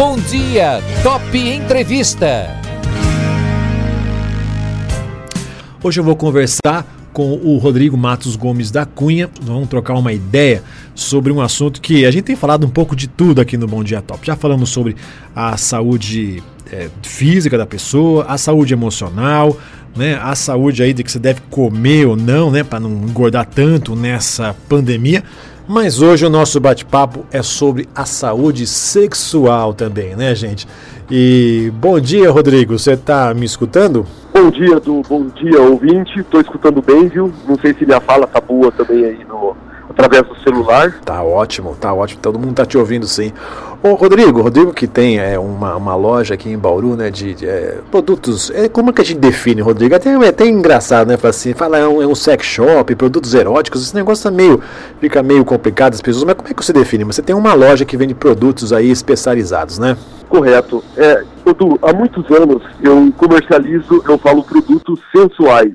Bom dia, Top Entrevista. Hoje eu vou conversar com o Rodrigo Matos Gomes da Cunha. Vamos trocar uma ideia sobre um assunto que a gente tem falado um pouco de tudo aqui no Bom Dia Top. Já falamos sobre a saúde é, física da pessoa, a saúde emocional, né, a saúde aí de que você deve comer ou não, né, para não engordar tanto nessa pandemia. Mas hoje o nosso bate-papo é sobre a saúde sexual também, né, gente? E bom dia, Rodrigo. Você está me escutando? Bom dia, do bom dia, ouvinte. Estou escutando bem, viu? Não sei se minha fala tá boa também aí no, através do celular. Tá ótimo, tá ótimo. Todo mundo tá te ouvindo sim. Ô Rodrigo, Rodrigo que tem é, uma, uma loja aqui em Bauru, né, de, de é, produtos, é, como é que a gente define, Rodrigo? Até, é até engraçado, né, fala assim, fala é um, é um sex shop, produtos eróticos, esse negócio tá meio, fica meio complicado as pessoas, mas como é que você define? Você tem uma loja que vende produtos aí especializados, né? Correto. É, Edu, há muitos anos eu comercializo, eu falo produtos sensuais.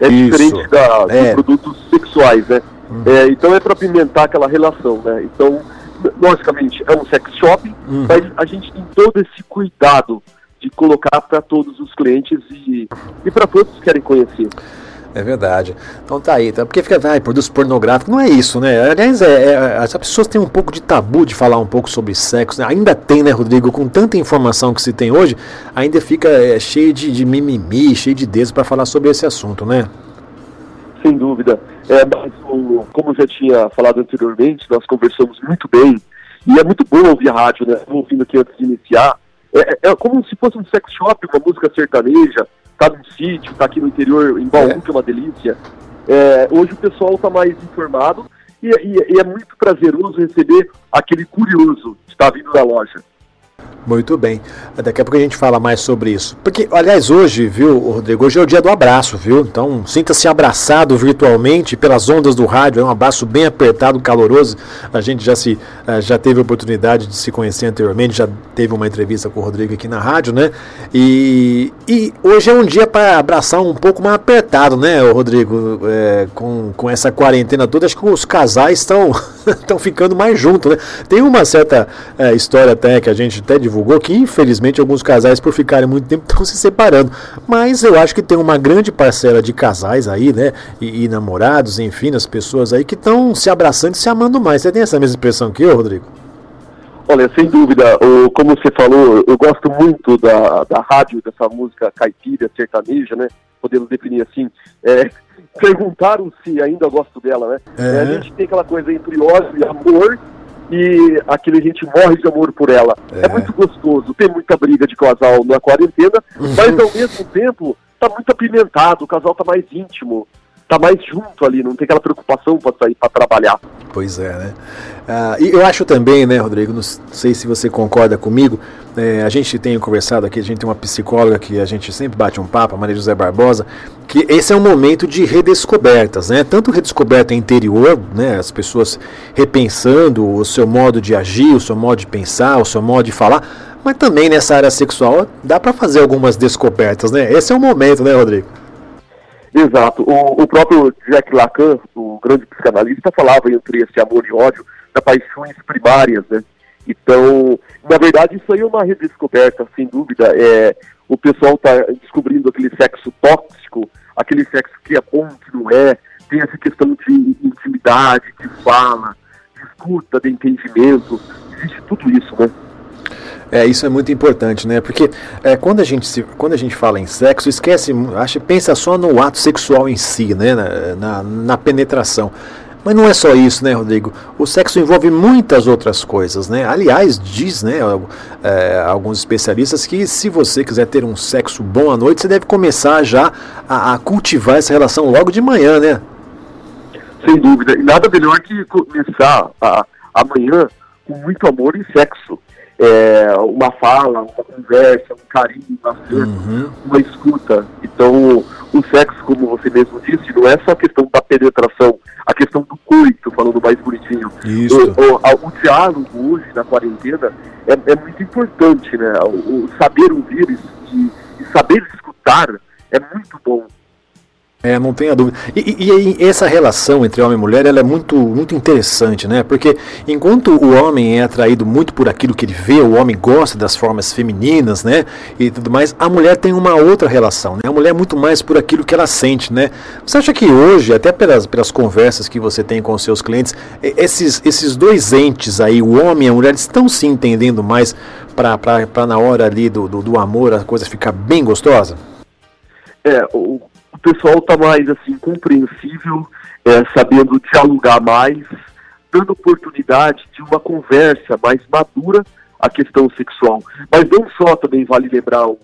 É Isso. diferente da, é. de produtos sexuais, né? Uhum. É, então é para pimentar aquela relação, né? Então, logicamente, é um sex shop, uhum. mas a gente tem todo esse cuidado de colocar para todos os clientes e, e para todos que querem conhecer. É verdade. Então tá aí, tá? porque fica, ai, produtos pornográficos, não é isso, né? Aliás, é, é, as pessoas têm um pouco de tabu de falar um pouco sobre sexo, né? ainda tem, né, Rodrigo? Com tanta informação que se tem hoje, ainda fica é, cheio de, de mimimi, cheio de dedos para falar sobre esse assunto, né? Sem dúvida. É, mas o, como eu já tinha falado anteriormente, nós conversamos muito bem, e é muito bom ouvir a rádio, né? Estou ouvindo aqui antes de iniciar. É, é, é como se fosse um sex shop, uma música sertaneja, tá num sítio, tá aqui no interior, em Baú, é. que é uma delícia. É, hoje o pessoal está mais informado e, e, e, é muito prazeroso receber aquele curioso que está vindo da loja. Muito bem. Daqui a pouco a gente fala mais sobre isso. Porque, aliás, hoje, viu, Rodrigo, hoje é o dia do abraço, viu? Então, sinta-se abraçado virtualmente pelas ondas do rádio. É um abraço bem apertado, caloroso. A gente já se eh, já teve a oportunidade de se conhecer anteriormente, já teve uma entrevista com o Rodrigo aqui na rádio, né? E, e hoje é um dia para abraçar um pouco mais apertado, né, Rodrigo? É, com, com essa quarentena toda, acho que os casais estão ficando mais juntos, né? Tem uma certa é, história até que a gente até divulgou que, infelizmente, alguns casais, por ficarem muito tempo, estão se separando. Mas eu acho que tem uma grande parcela de casais aí, né? E, e namorados, enfim, as pessoas aí que estão se abraçando e se amando mais. Você tem essa mesma impressão que eu, Rodrigo? Olha, sem dúvida, o, como você falou, eu gosto muito da, da rádio, dessa música caipira, sertaneja, né? Podemos definir assim. É, perguntaram se ainda gosto dela, né? É. a gente tem aquela coisa entre ódio e amor, e aquele a gente morre de amor por ela. É. é, muito gostoso, tem muita briga de casal na quarentena, uhum. mas ao mesmo tempo tá muito apimentado, o casal tá mais íntimo, tá mais junto ali, não tem aquela preocupação para sair para trabalhar. Pois é, né? Ah, e eu acho também, né, Rodrigo, não sei se você concorda comigo, é, a gente tem conversado aqui, a gente tem uma psicóloga que a gente sempre bate um papo, a Maria José Barbosa, que esse é um momento de redescobertas, né? Tanto redescoberta interior, né? As pessoas repensando o seu modo de agir, o seu modo de pensar, o seu modo de falar, mas também nessa área sexual dá para fazer algumas descobertas, né? Esse é o momento, né, Rodrigo? Exato. O, o próprio Jack Lacan, o grande psicanalista, falava entre esse amor e ódio da paixões primárias, né? Então, na verdade, isso aí é uma redescoberta, sem dúvida. É, o pessoal está descobrindo aquele sexo tóxico, aquele sexo que é bom, que não é. Tem essa questão de intimidade, de fala, de escuta, de entendimento. Existe tudo isso, né? É, isso é muito importante, né? Porque é, quando, a gente se, quando a gente fala em sexo, esquece, acha, pensa só no ato sexual em si, né? Na, na, na penetração. Mas não é só isso, né, Rodrigo? O sexo envolve muitas outras coisas, né? Aliás, diz, né, é, alguns especialistas que se você quiser ter um sexo bom à noite, você deve começar já a, a cultivar essa relação logo de manhã, né? Sem dúvida. E nada melhor que começar a, amanhã com muito amor e sexo é, uma fala, uma conversa, um carinho, um acerto, uhum. uma escuta. Então, o sexo, como você mesmo disse, não é só a questão da penetração, a questão do coito, falando mais bonitinho. Isso. O, o, o diálogo hoje, na quarentena, é, é muito importante, né? O, o saber ouvir e, e saber escutar é muito bom. É, não tenha dúvida. E, e, e, essa relação entre homem e mulher ela é muito, muito interessante, né? Porque enquanto o homem é atraído muito por aquilo que ele vê, o homem gosta das formas femininas, né? E tudo mais, a mulher tem uma outra relação, né? A mulher é muito mais por aquilo que ela sente, né? Você acha que hoje, até pelas, pelas conversas que você tem com os seus clientes, esses, esses dois entes aí, o homem e a mulher, estão se entendendo mais para na hora ali do, do, do amor a coisa ficar bem gostosa? É, o pessoal está mais assim compreensível, é, sabendo dialogar mais, dando oportunidade de uma conversa mais madura a questão sexual. Mas não só também vale lembrar o,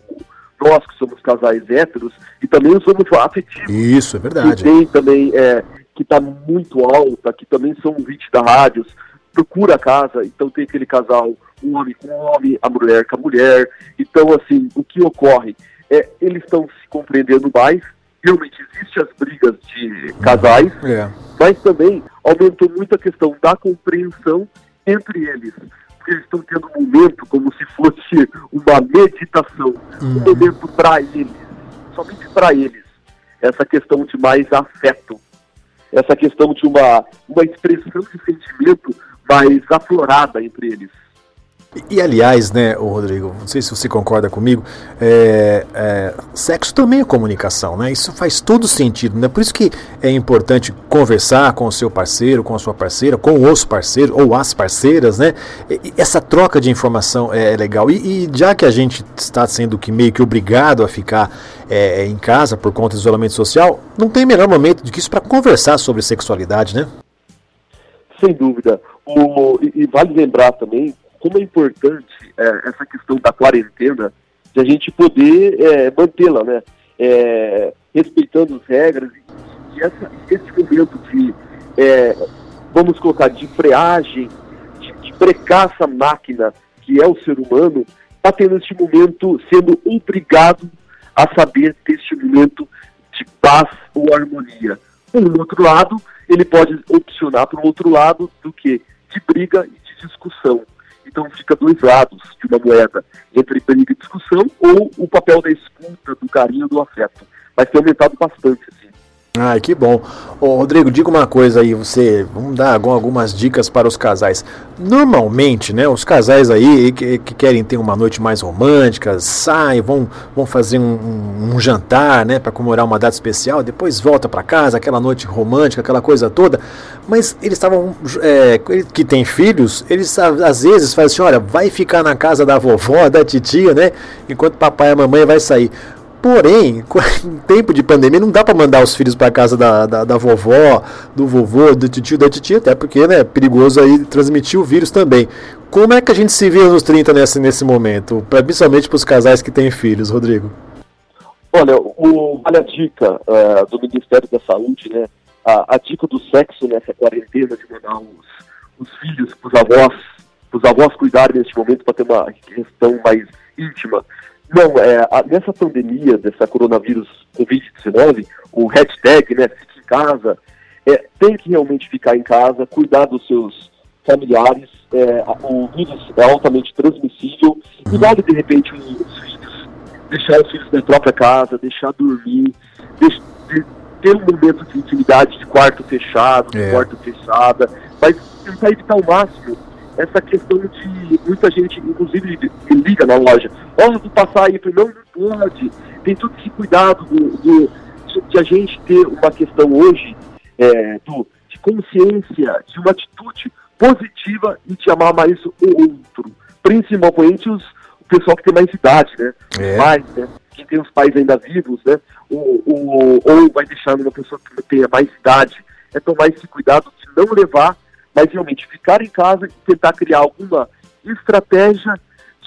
nós que somos casais héteros e também somos afetivos. Isso, é verdade. E tem também é, que está muito alta, que também são ouvintes da rádio, procura a casa, então tem aquele casal, um homem com um homem, a mulher com a mulher. Então, assim, o que ocorre? É, eles estão se compreendendo mais, realmente existem as brigas de casais, é. mas também aumentou muito a questão da compreensão entre eles. Porque eles estão tendo um momento como se fosse uma meditação, uhum. um momento para eles, somente para eles. Essa questão de mais afeto, essa questão de uma, uma expressão de sentimento mais aflorada entre eles. E, e, aliás, né, Rodrigo, não sei se você concorda comigo, é, é, sexo também é comunicação, né? Isso faz todo sentido, né? Por isso que é importante conversar com o seu parceiro, com a sua parceira, com os parceiros ou as parceiras, né? E, essa troca de informação é, é legal. E, e, já que a gente está sendo que meio que obrigado a ficar é, em casa por conta do isolamento social, não tem melhor momento do que isso para conversar sobre sexualidade, né? Sem dúvida. O, e, vale lembrar também como é importante é, essa questão da quarentena, de a gente poder é, mantê-la, né? É, respeitando as regras e, essa, esse momento de, é, vamos colocar, de freagem, de, de brecar essa máquina que é o ser humano, está tendo este momento sendo obrigado a saber ter este momento de paz ou harmonia. Por outro lado, ele pode opcionar para o outro lado do que? De briga e de discussão. Então fica dois lados de uma moeda, entre briga e discussão ou o papel da escuta, do carinho, do afeto. Mas tem aumentado bastante, assim. Ai, que bom. Ô, Rodrigo, diga uma coisa aí, você, vamos dar algumas dicas para os casais. Normalmente, né, os casais aí que, que querem ter uma noite mais romântica, saem, vão, vão fazer um, um, um jantar, né, para comemorar uma data especial, depois volta para casa, aquela noite romântica, aquela coisa toda. Mas eles estavam, é, que tem filhos, eles às vezes fazem assim, olha, vai ficar na casa da vovó, da titia, né, enquanto papai e a mamãe vai sair. Porém, em tempo de pandemia, não dá para mandar os filhos para casa da, da, da, vovó, do vovô, do tio, da titia, até porque né, é perigoso aí transmitir o vírus também. Como é que a gente se vê nos 30 nesse, nesse momento, principalmente para os casais que têm filhos, Rodrigo? Olha, o, olha a dica uh, do Ministério da Saúde, né? A, a, dica do sexo nessa quarentena de mandar os, os filhos os avós, os avós cuidarem neste momento para ter uma questão mais íntima. Não, é, a, nessa pandemia, dessa coronavírus Covid-19, o hashtag, né, fique em casa, é, tem que realmente ficar em casa, cuidar dos seus familiares, é, o vírus é altamente transmissível, e vale de repente os filhos, deixar os filhos na própria casa, deixar dormir, deixar, de, ter um momento de intimidade de quarto fechado, de é. porta fechada, mas tentar evitar ao máximo essa questão de muita gente, inclusive, que liga na loja. Olha, tu passar aí, não, não pode. Tem todo esse cuidado do, do, de a gente ter uma questão hoje é, do, de consciência, de uma atitude positiva e de amar mais o outro. Principalmente os, o pessoal que tem mais idade, né? É. Pais, né? Quem tem os pais ainda vivos, né? Ou, ou, ou vai deixando uma pessoa que tenha mais idade. É tomar esse cuidado de não levar mas realmente ficar em casa e tentar criar alguma estratégia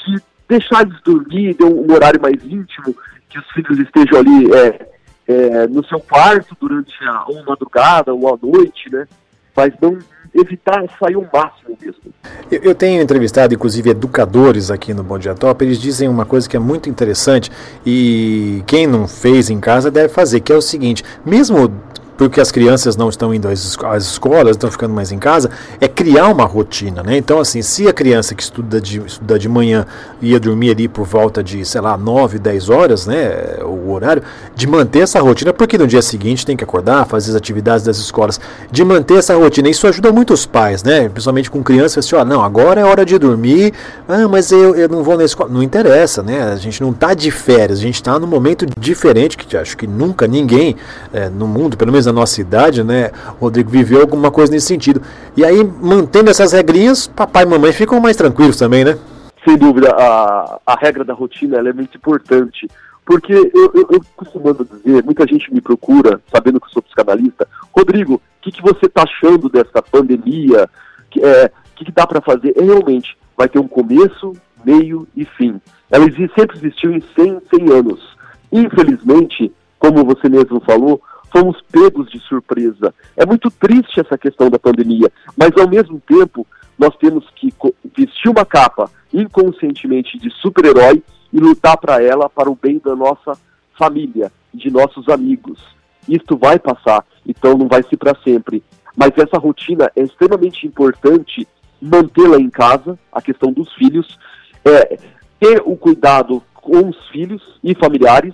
de deixar eles dormir, ter um horário mais íntimo, que os filhos estejam ali é, é, no seu quarto durante a ou madrugada ou a noite, né? Mas não evitar sair o máximo mesmo. Eu, eu, tenho entrevistado, inclusive, educadores aqui no Bom Dia Top, eles dizem uma coisa que é muito interessante e quem não fez em casa deve fazer, que é o seguinte, mesmo porque as crianças não estão indo às, escolas, estão ficando mais em casa, é criar uma rotina, né? Então, assim, se a criança que estuda de, estuda de manhã ia dormir ali por volta de, sei lá, 9, 10 horas, né? O horário, de manter essa rotina, porque no dia seguinte tem que acordar, fazer as atividades das escolas, de manter essa rotina. Isso ajuda muito os pais, né? Principalmente com crianças, assim, ó, não, agora é hora de dormir, ah, mas eu, eu não vou na escola. Não interessa, né? A gente não está de férias, a gente está num momento diferente, que acho que nunca ninguém é, no mundo, pelo menos na nossa idade, né, Rodrigo, viveu alguma coisa nesse sentido. E aí, mantendo essas regrinhas, papai e mamãe ficam mais tranquilos também, né? Sem dúvida, a, a regra da rotina é muito importante. Porque eu, eu, eu costumando dizer, muita gente me procura, sabendo que eu sou psicanalista, Rodrigo, o que, que você está achando dessa pandemia? O que, é, que, que dá para fazer? É, realmente, vai ter um começo, meio e fim. Ela sempre existiu em 100, 100 anos. Infelizmente, como você mesmo falou, fomos pegos de surpresa. É muito triste essa questão da pandemia, mas ao mesmo tempo nós temos que vestir uma capa inconscientemente de super-herói e lutar para ela, para o bem da nossa família, de nossos amigos. Isto vai passar, então não vai ser para sempre. Mas essa rotina é extremamente importante mantê-la em casa, a questão dos filhos, é, ter o cuidado com os filhos e familiares,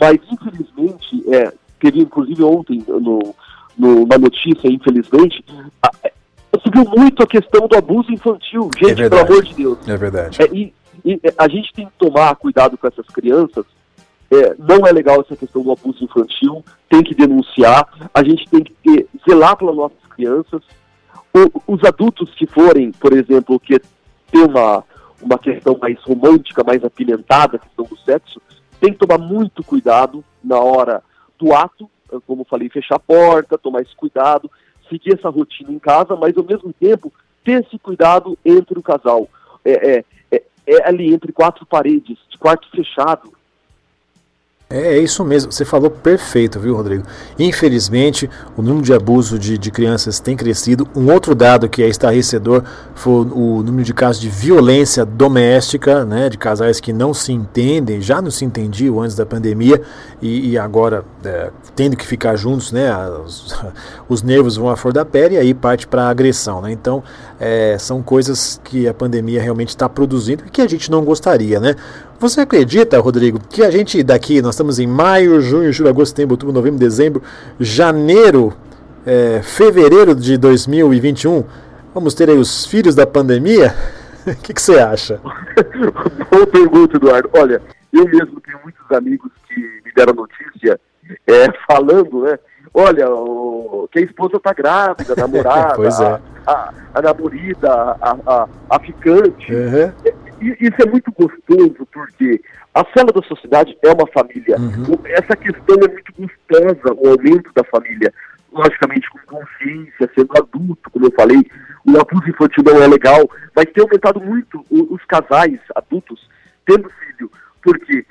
mas infelizmente, é, teve inclusive ontem no, no, na notícia, infelizmente, subiu muito a questão do abuso infantil. Gente, é pelo amor de Deus. É verdade. É, e, e, a gente tem que tomar cuidado com essas crianças. É, não é legal essa questão do abuso infantil, tem que denunciar, a gente tem que ter, zelar pelas nossas crianças. O, os adultos que forem, por exemplo, que tem uma, uma questão mais romântica, mais apimentada, a questão do sexo, tem que tomar muito cuidado na hora do ato, como falei, fechar a porta, tomar esse cuidado, seguir essa rotina em casa, mas ao mesmo tempo ter esse cuidado entre o casal. É, é, é, é ali entre quatro paredes, de quarto fechado, é, é, isso mesmo, você falou perfeito, viu, Rodrigo? Infelizmente, o número de abuso de, de crianças tem crescido. Um outro dado que é estarrecedor foi o número de casos de violência doméstica, né, de casais que não se entendem, já não se entendiam antes da pandemia e, e agora é, tendo que ficar juntos, né, os, os, nervos vão à flor da pele e aí parte para a agressão. Né? Então, é, são coisas que a pandemia realmente está produzindo e que a gente não gostaria, né? Você acredita, Rodrigo, que a gente daqui, nós estamos em maio, junho, julho, agosto, setembro, outubro, novembro, dezembro, janeiro, é, fevereiro de 2021, vamos ter aí os filhos da pandemia? O que, que, você acha? Boa pergunta, Eduardo. Olha, eu mesmo tenho muitos amigos que me deram notícia é, falando, né? Olha, o, que a esposa está grávida, a namorada, pois é. a, a, a namorada, a, a, a ficante. Uhum isso é muito gostoso, porque a célula da sociedade é uma família. Uhum. Essa questão é muito gostosa, o aumento da família. Logicamente, com consciência, sendo adulto, como eu falei, o abuso infantil não é legal, vai ter aumentado muito os casais adultos tendo filho, porque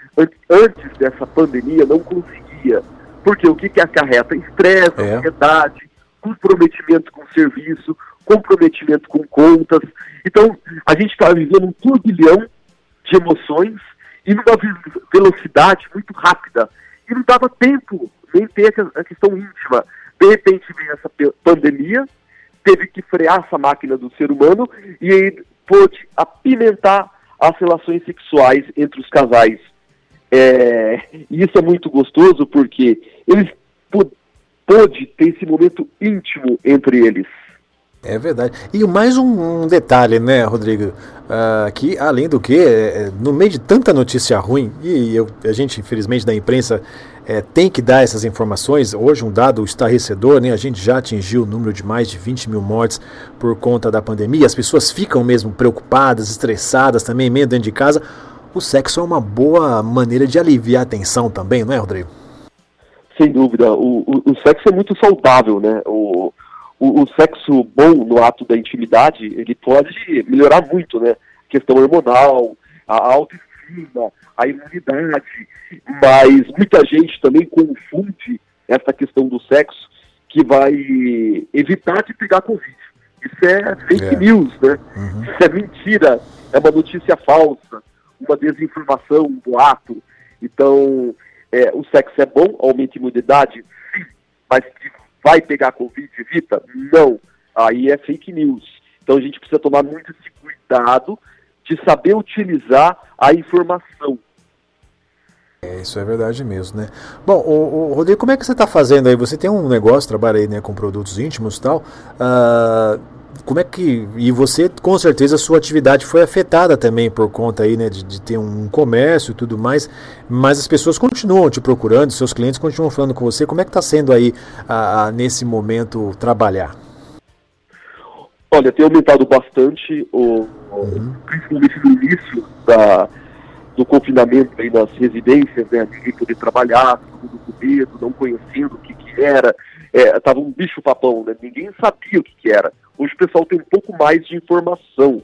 antes dessa pandemia não conseguia. Porque o que, que acarreta? Estresse, é. ansiedade, comprometimento com o serviço, comprometimento com contas. Então, a gente está vivendo um turbilhão de emoções e numa velocidade muito rápida. E não dava tempo nem ter a questão íntima. De repente veio essa pandemia, teve que frear essa máquina do ser humano e aí pôde apimentar as relações sexuais entre os casais. É, e isso é muito gostoso porque eles pôde ter esse momento íntimo entre eles. É verdade. E mais um, um detalhe, né, Rodrigo? Uh, que, além do que, é, é, no meio de tanta notícia ruim, e eu, a gente, infelizmente, da imprensa é, tem que dar essas informações. Hoje, um dado estarrecedor, né? A gente já atingiu o número de mais de 20 mil mortes por conta da pandemia. As pessoas ficam mesmo preocupadas, estressadas também, meio dentro de casa. O sexo é uma boa maneira de aliviar a tensão também, não é, Rodrigo? Sem dúvida. O, o, o sexo é muito saudável, né? O, o, o, sexo bom no ato da intimidade, ele pode melhorar muito, né? A questão hormonal, a autoestima, a imunidade, mas muita gente também confunde essa questão do sexo que vai evitar de pegar Covid. Isso é fake é. news, né? Uhum. Isso é mentira, é uma notícia falsa, uma desinformação, um boato. Então, é, o sexo é bom, aumenta a imunidade, sim, mas de vai pegar Covid, evita? Não. Aí é fake news. Então a gente precisa tomar muito esse cuidado de saber utilizar a informação. É, isso é verdade mesmo, né? Bom, o, o Rodrigo, como é que você está fazendo aí? Você tem um negócio, trabalha aí né, com produtos íntimos e tal. Uh, como é que. E você, com certeza, a sua atividade foi afetada também por conta aí, né, de, de, ter um comércio e tudo mais, mas as pessoas continuam te procurando, seus clientes continuam falando com você. Como é que está sendo aí, a, a, nesse momento, trabalhar? Olha, tem aumentado bastante, o, uhum. principalmente no início da, do confinamento aí nas residências, né? Ninguém poder trabalhar, todo mundo com medo, não conhecendo o que, que era. É, tava um bicho papão, né? Ninguém sabia o que, que era. Hoje o pessoal tem um pouco mais de informação.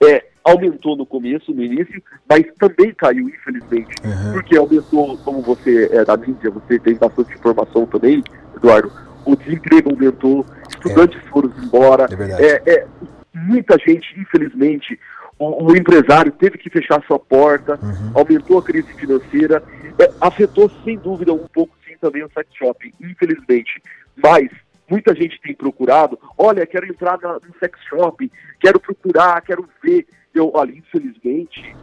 É, aumentou no começo, no início, mas também caiu, infelizmente. Uhum. Porque aumentou, como você é da mídia, você tem bastante informação também, Eduardo. O desemprego aumentou, estudantes é. foram embora. É, é, é muita gente, infelizmente, o, o, empresário teve que fechar sua porta, uhum. aumentou a crise financeira, é, afetou sem dúvida um pouco sim também o sex shop, infelizmente. Mas muita gente tem procurado, olha, quero entrar na, no sex shop, quero procurar, quero ver. Eu, olha, infelizmente,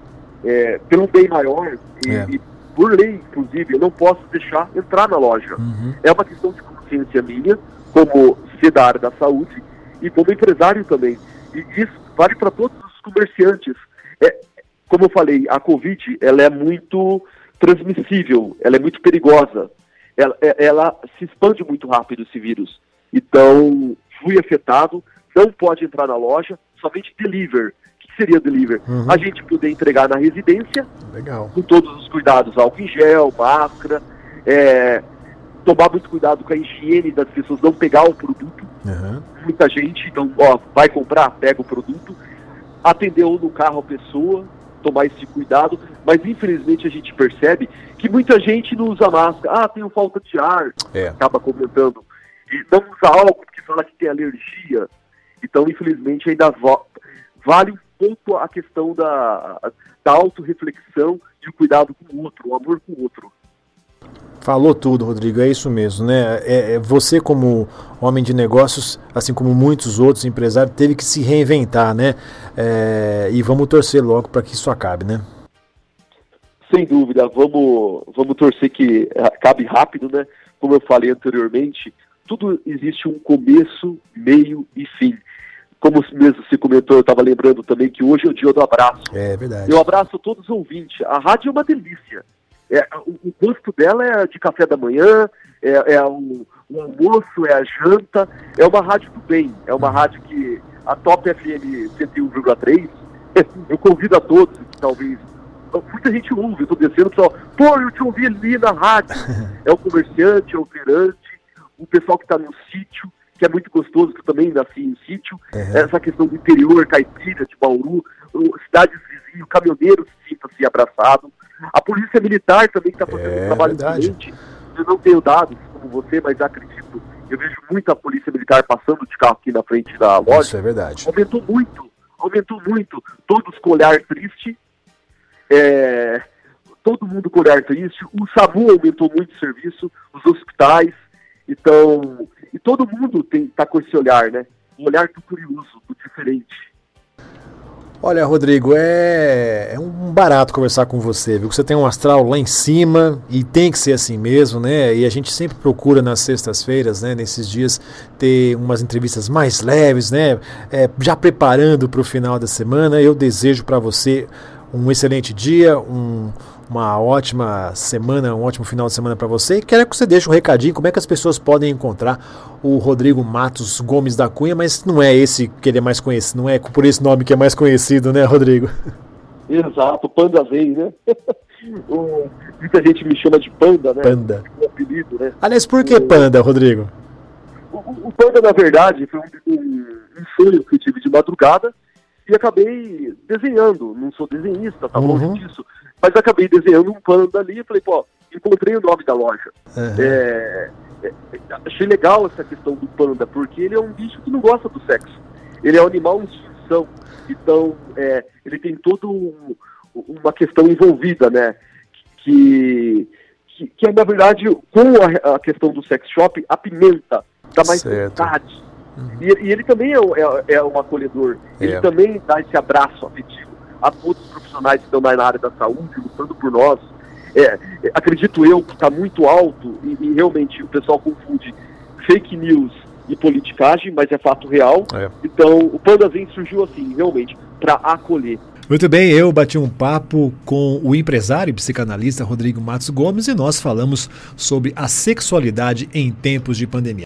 é, pelo bem maior, e, é. e, por lei, inclusive, eu não posso deixar entrar na loja. Uhum. É uma questão de consciência minha, como ser da área da saúde, e como empresário também. E isso vale para todos os comerciantes. É, como eu falei, a Covid ela é muito transmissível, ela é muito perigosa. Ela, é, ela se expande muito rápido esse vírus. Então, fui afetado, não pode entrar na loja, somente deliver. O que seria deliver? Uhum. A gente poder entregar na residência, Legal. com todos os cuidados, álcool em gel, máscara, é, tomar muito cuidado com a higiene das pessoas, não pegar o produto. Uhum. Muita gente, então, ó, vai comprar, pega o produto, atendeu no carro a pessoa, tomar esse cuidado, mas infelizmente a gente percebe que muita gente não usa máscara. Ah, tenho falta de ar, é. acaba comentando. E não usa álcool porque fala que tem alergia. Então, infelizmente, ainda vale um pouco a questão da, da autorreflexão e o cuidado com o outro, o amor com o outro. Falou tudo, Rodrigo, é isso mesmo, né? É, é, você, como homem de negócios, assim como muitos outros empresários, teve que se reinventar, né? É, e vamos torcer logo para que isso acabe, né? Sem dúvida, vamos, vamos torcer que acabe rápido, né? Como eu falei anteriormente, tudo existe um começo, meio e fim. Como mesmo se comentou, eu estava lembrando também que hoje é o dia do abraço. É verdade. Eu abraço todos os ouvintes. A rádio é uma delícia é, o, o custo dela é de café da manhã, é, é o, o, almoço, é a janta, é uma rádio do bem, é uma rádio que a Top FM 101,3, eu convido a todos, talvez, muita gente ouve, eu estou descendo, pessoal, pô, eu te ouvi ali na rádio, é o comerciante, é o operante, o pessoal que está no sítio, que é muito gostoso, que eu também nasci em sítio, uhum. essa questão do interior, caipira, de Bauru, cidades vizinhos, caminhoneiros sintam-se abraçados, a polícia militar também está fazendo é, um trabalho excelente. Eu não tenho dados como você, mas acredito. Eu vejo muita polícia militar passando de carro aqui na frente da loja. Isso é verdade. Aumentou muito, aumentou muito. Todos com olhar triste. É, todo mundo com olhar triste. O SAMU aumentou muito o serviço, os hospitais. Então, e todo mundo está com esse olhar, né? Um olhar do curioso, do diferente. Olha, Rodrigo, é, é um barato conversar com você, viu? Você tem um astral lá em cima e tem que ser assim mesmo, né? E a gente sempre procura nas sextas-feiras, né? Nesses dias, ter umas entrevistas mais leves, né? É, já preparando para o final da semana. Eu desejo para você um excelente dia, um uma ótima semana, um ótimo final de semana para você. E quero que você deixe um recadinho, como é que as pessoas podem encontrar o Rodrigo Matos Gomes da Cunha, mas não é esse que ele é mais conhecido, não é por esse nome que é mais conhecido, né, Rodrigo? Exato, Panda Vem, né? o, muita gente me chama de Panda, né? Panda. O apelido, né? Aliás, por que Panda, Rodrigo? O, o, Panda, na verdade, foi um, um, um sonho que eu tive de madrugada e acabei desenhando. Não sou desenhista, tá longe uhum. disso. Mas acabei desenhando um panda ali e falei, pô, encontrei o nome da loja. Uhum. É, é, achei legal essa questão do panda, porque ele é um bicho que não gosta do sexo. Ele é um animal em extinção. Então, é, ele tem toda um, uma questão envolvida, né? Que, que, que, na verdade, com a, a questão do sex shop, apimenta dá mais certo. vontade. Uhum. E, e, ele também é, é, é um acolhedor, ele é. também dá esse abraço afetivo a todos os profissionais que estão na área da saúde, lutando por nós. É, acredito eu que está muito alto e, e, realmente o pessoal confunde fake news e politicagem, mas é fato real. É. Então o Panda Zen surgiu assim, realmente, para acolher. Muito bem, eu bati um papo com o empresário e psicanalista Rodrigo Matos Gomes e nós falamos sobre a sexualidade em tempos de pandemia.